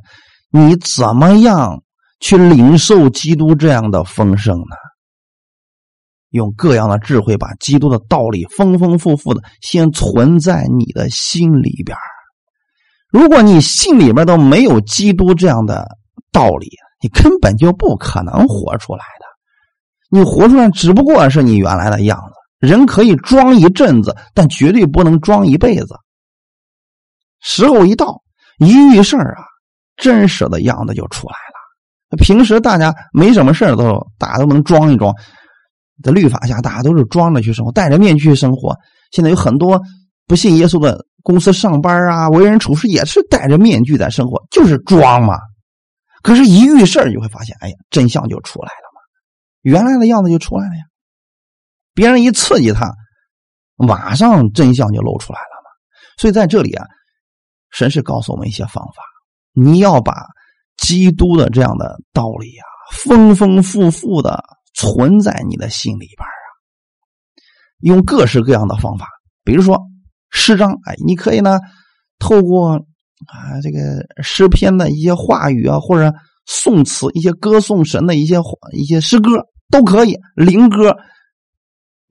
你怎么样去领受基督这样的丰盛呢？用各样的智慧，把基督的道理丰丰富富的先存在你的心里边如果你心里边都没有基督这样的道理，你根本就不可能活出来的。你活出来只不过是你原来的样子。人可以装一阵子，但绝对不能装一辈子。时候一到，一遇事儿啊，真实的样子就出来了。平时大家没什么事都大家都能装一装。在律法下，大家都是装着去生活，戴着面具生活。现在有很多不信耶稣的公司上班啊，为人处事也是戴着面具在生活，就是装嘛。可是，一遇事儿，你会发现，哎呀，真相就出来了嘛，原来的样子就出来了呀。别人一刺激他，马上真相就露出来了嘛。所以在这里啊，神是告诉我们一些方法，你要把基督的这样的道理啊，丰丰富富的存在你的心里边啊。用各式各样的方法，比如说诗章，哎，你可以呢透过啊这个诗篇的一些话语啊，或者宋词，一些歌颂神的一些一些诗歌都可以，灵歌。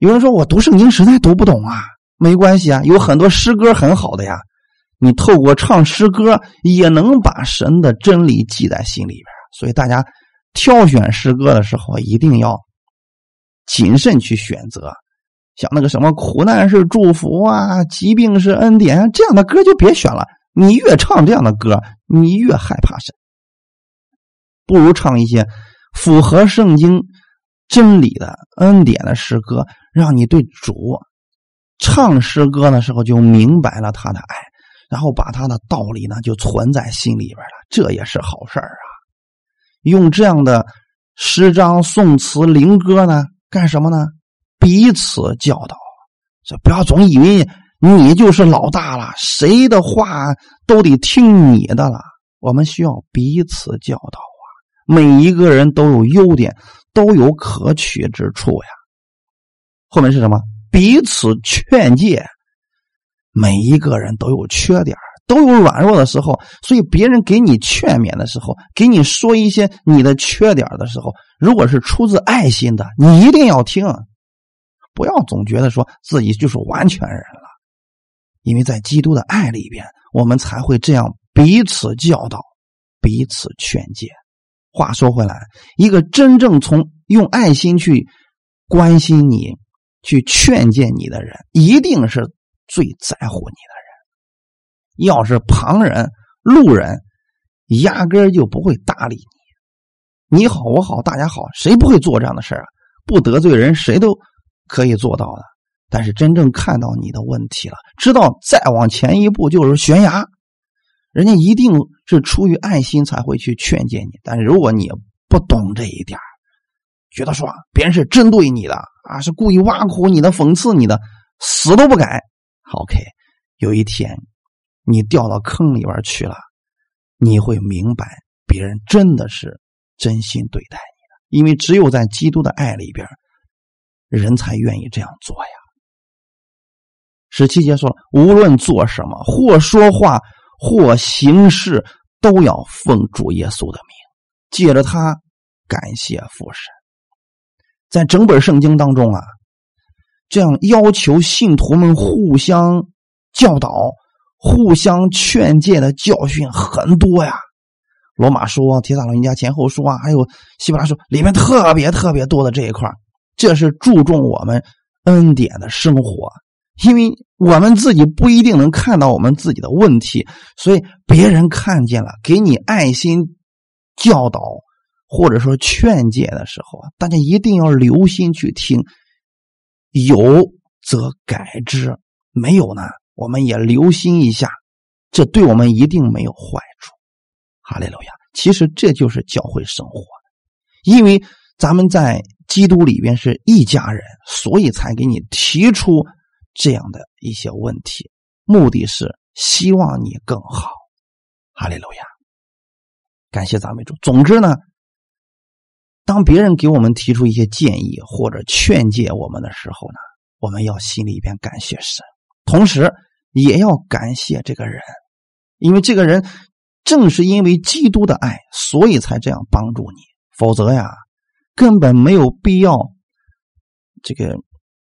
有人说我读圣经实在读不懂啊，没关系啊，有很多诗歌很好的呀。你透过唱诗歌也能把神的真理记在心里边，所以大家挑选诗歌的时候一定要谨慎去选择。像那个什么苦难是祝福啊，疾病是恩典，这样的歌就别选了。你越唱这样的歌，你越害怕神。不如唱一些符合圣经真理的恩典的诗歌，让你对主唱诗歌的时候就明白了他的爱。然后把他的道理呢，就存在心里边了，这也是好事儿啊。用这样的诗章、宋词、灵歌呢，干什么呢？彼此教导，这不要总以为你就是老大了，谁的话都得听你的了。我们需要彼此教导啊，每一个人都有优点，都有可取之处呀。后面是什么？彼此劝诫。每一个人都有缺点，都有软弱的时候，所以别人给你劝勉的时候，给你说一些你的缺点的时候，如果是出自爱心的，你一定要听，不要总觉得说自己就是完全人了。因为在基督的爱里边，我们才会这样彼此教导、彼此劝诫。话说回来，一个真正从用爱心去关心你、去劝诫你的人，一定是。最在乎你的人，要是旁人、路人，压根就不会搭理你。你好，我好，大家好，谁不会做这样的事啊？不得罪人，谁都可以做到的。但是真正看到你的问题了，知道再往前一步就是悬崖，人家一定是出于爱心才会去劝诫你。但是如果你不懂这一点，觉得说别人是针对你的啊，是故意挖苦你的、讽刺你的，死都不改。OK，有一天你掉到坑里边去了，你会明白别人真的是真心对待你的，因为只有在基督的爱里边，人才愿意这样做呀。十七节说无论做什么，或说话，或行事，都要奉主耶稣的名，借着他感谢父神。在整本圣经当中啊。这样要求信徒们互相教导、互相劝诫的教训很多呀。罗马书啊、提撒罗尼加前后书啊，还有希伯来书里面特别特别多的这一块这是注重我们恩典的生活，因为我们自己不一定能看到我们自己的问题，所以别人看见了，给你爱心教导或者说劝诫的时候啊，大家一定要留心去听。有则改之，没有呢，我们也留心一下，这对我们一定没有坏处。哈利路亚！其实这就是教会生活，因为咱们在基督里边是一家人，所以才给你提出这样的一些问题，目的是希望你更好。哈利路亚！感谢咱们主。总之呢。当别人给我们提出一些建议或者劝诫我们的时候呢，我们要心里边感谢神，同时也要感谢这个人，因为这个人正是因为基督的爱，所以才这样帮助你。否则呀，根本没有必要这个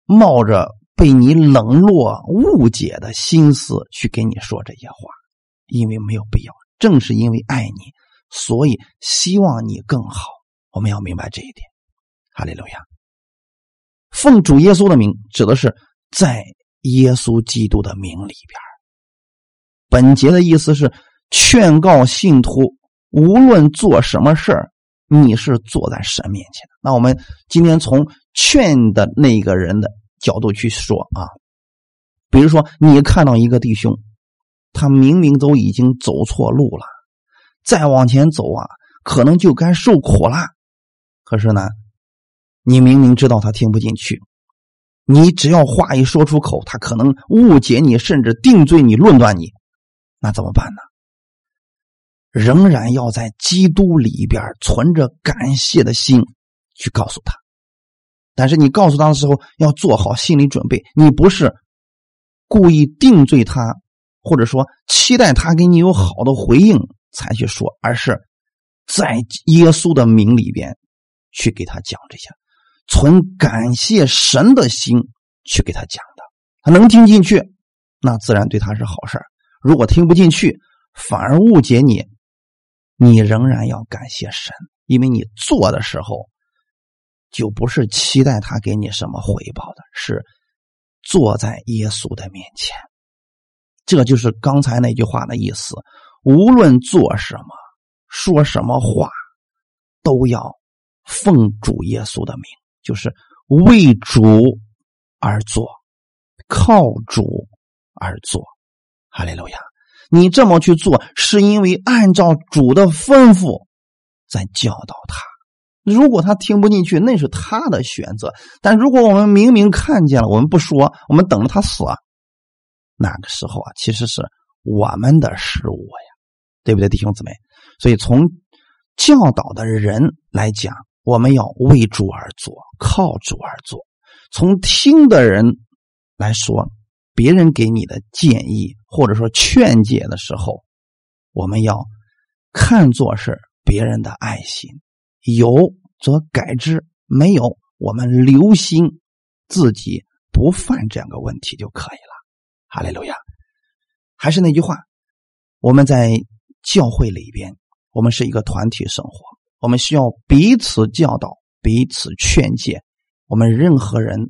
冒着被你冷落、误解的心思去给你说这些话，因为没有必要。正是因为爱你，所以希望你更好。我们要明白这一点，哈利路亚。奉主耶稣的名，指的是在耶稣基督的名里边。本节的意思是劝告信徒，无论做什么事儿，你是坐在神面前。那我们今天从劝的那个人的角度去说啊，比如说你看到一个弟兄，他明明都已经走错路了，再往前走啊，可能就该受苦了。可是呢，你明明知道他听不进去，你只要话一说出口，他可能误解你，甚至定罪你、论断你，那怎么办呢？仍然要在基督里边存着感谢的心去告诉他。但是你告诉他的时候，要做好心理准备，你不是故意定罪他，或者说期待他给你有好的回应才去说，而是在耶稣的名里边去给他讲这些，存感谢神的心去给他讲的。他能听进去，那自然对他是好事如果听不进去，反而误解你，你仍然要感谢神，因为你做的时候。就不是期待他给你什么回报的，是坐在耶稣的面前。这就是刚才那句话的意思。无论做什么、说什么话，都要奉主耶稣的名，就是为主而做，靠主而做。哈利路亚！你这么去做，是因为按照主的吩咐在教导他。如果他听不进去，那是他的选择。但如果我们明明看见了，我们不说，我们等着他死，那个时候啊，其实是我们的失误呀，对不对，弟兄姊妹？所以从教导的人来讲，我们要为主而做，靠主而做；从听的人来说，别人给你的建议或者说劝解的时候，我们要看作是别人的爱心。有则改之，没有我们留心自己不犯这样的问题就可以了。哈利路亚！还是那句话，我们在教会里边，我们是一个团体生活，我们需要彼此教导、彼此劝诫。我们任何人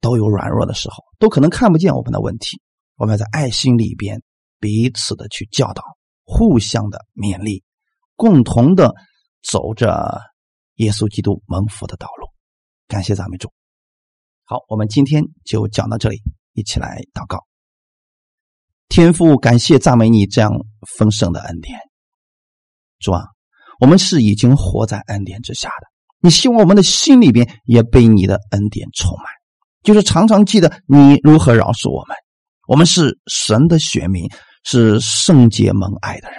都有软弱的时候，都可能看不见我们的问题。我们要在爱心里边彼此的去教导，互相的勉励，共同的。走着耶稣基督蒙福的道路，感谢赞美主。好，我们今天就讲到这里，一起来祷告。天父，感谢赞美你这样丰盛的恩典，主啊，我们是已经活在恩典之下的。你希望我们的心里边也被你的恩典充满，就是常常记得你如何饶恕我们。我们是神的选民，是圣洁蒙爱的人。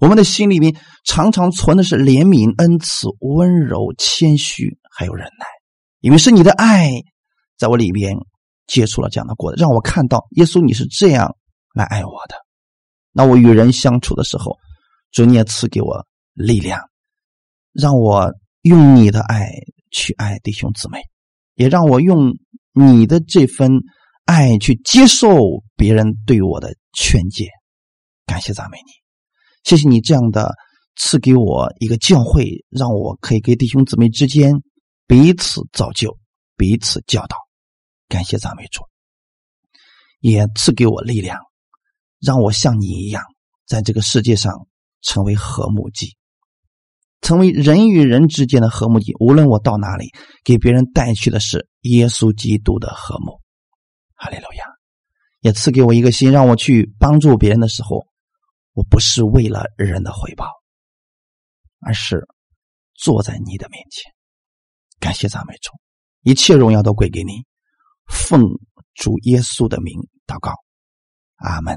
我们的心里面常常存的是怜悯、恩慈、温柔、谦虚，还有忍耐，因为是你的爱在我里边接触了这样的果子，让我看到耶稣你是这样来爱我的。那我与人相处的时候，主你也赐给我力量，让我用你的爱去爱弟兄姊妹，也让我用你的这份爱去接受别人对我的劝诫。感谢赞美你。谢谢你这样的赐给我一个教会，让我可以给弟兄姊妹之间彼此造就、彼此教导。感谢赞美主，也赐给我力量，让我像你一样，在这个世界上成为和睦剂，成为人与人之间的和睦剂。无论我到哪里，给别人带去的是耶稣基督的和睦。哈利路亚！也赐给我一个心，让我去帮助别人的时候。我不是为了人的回报，而是坐在你的面前，感谢赞美主，一切荣耀都归给你，奉主耶稣的名祷告，阿门。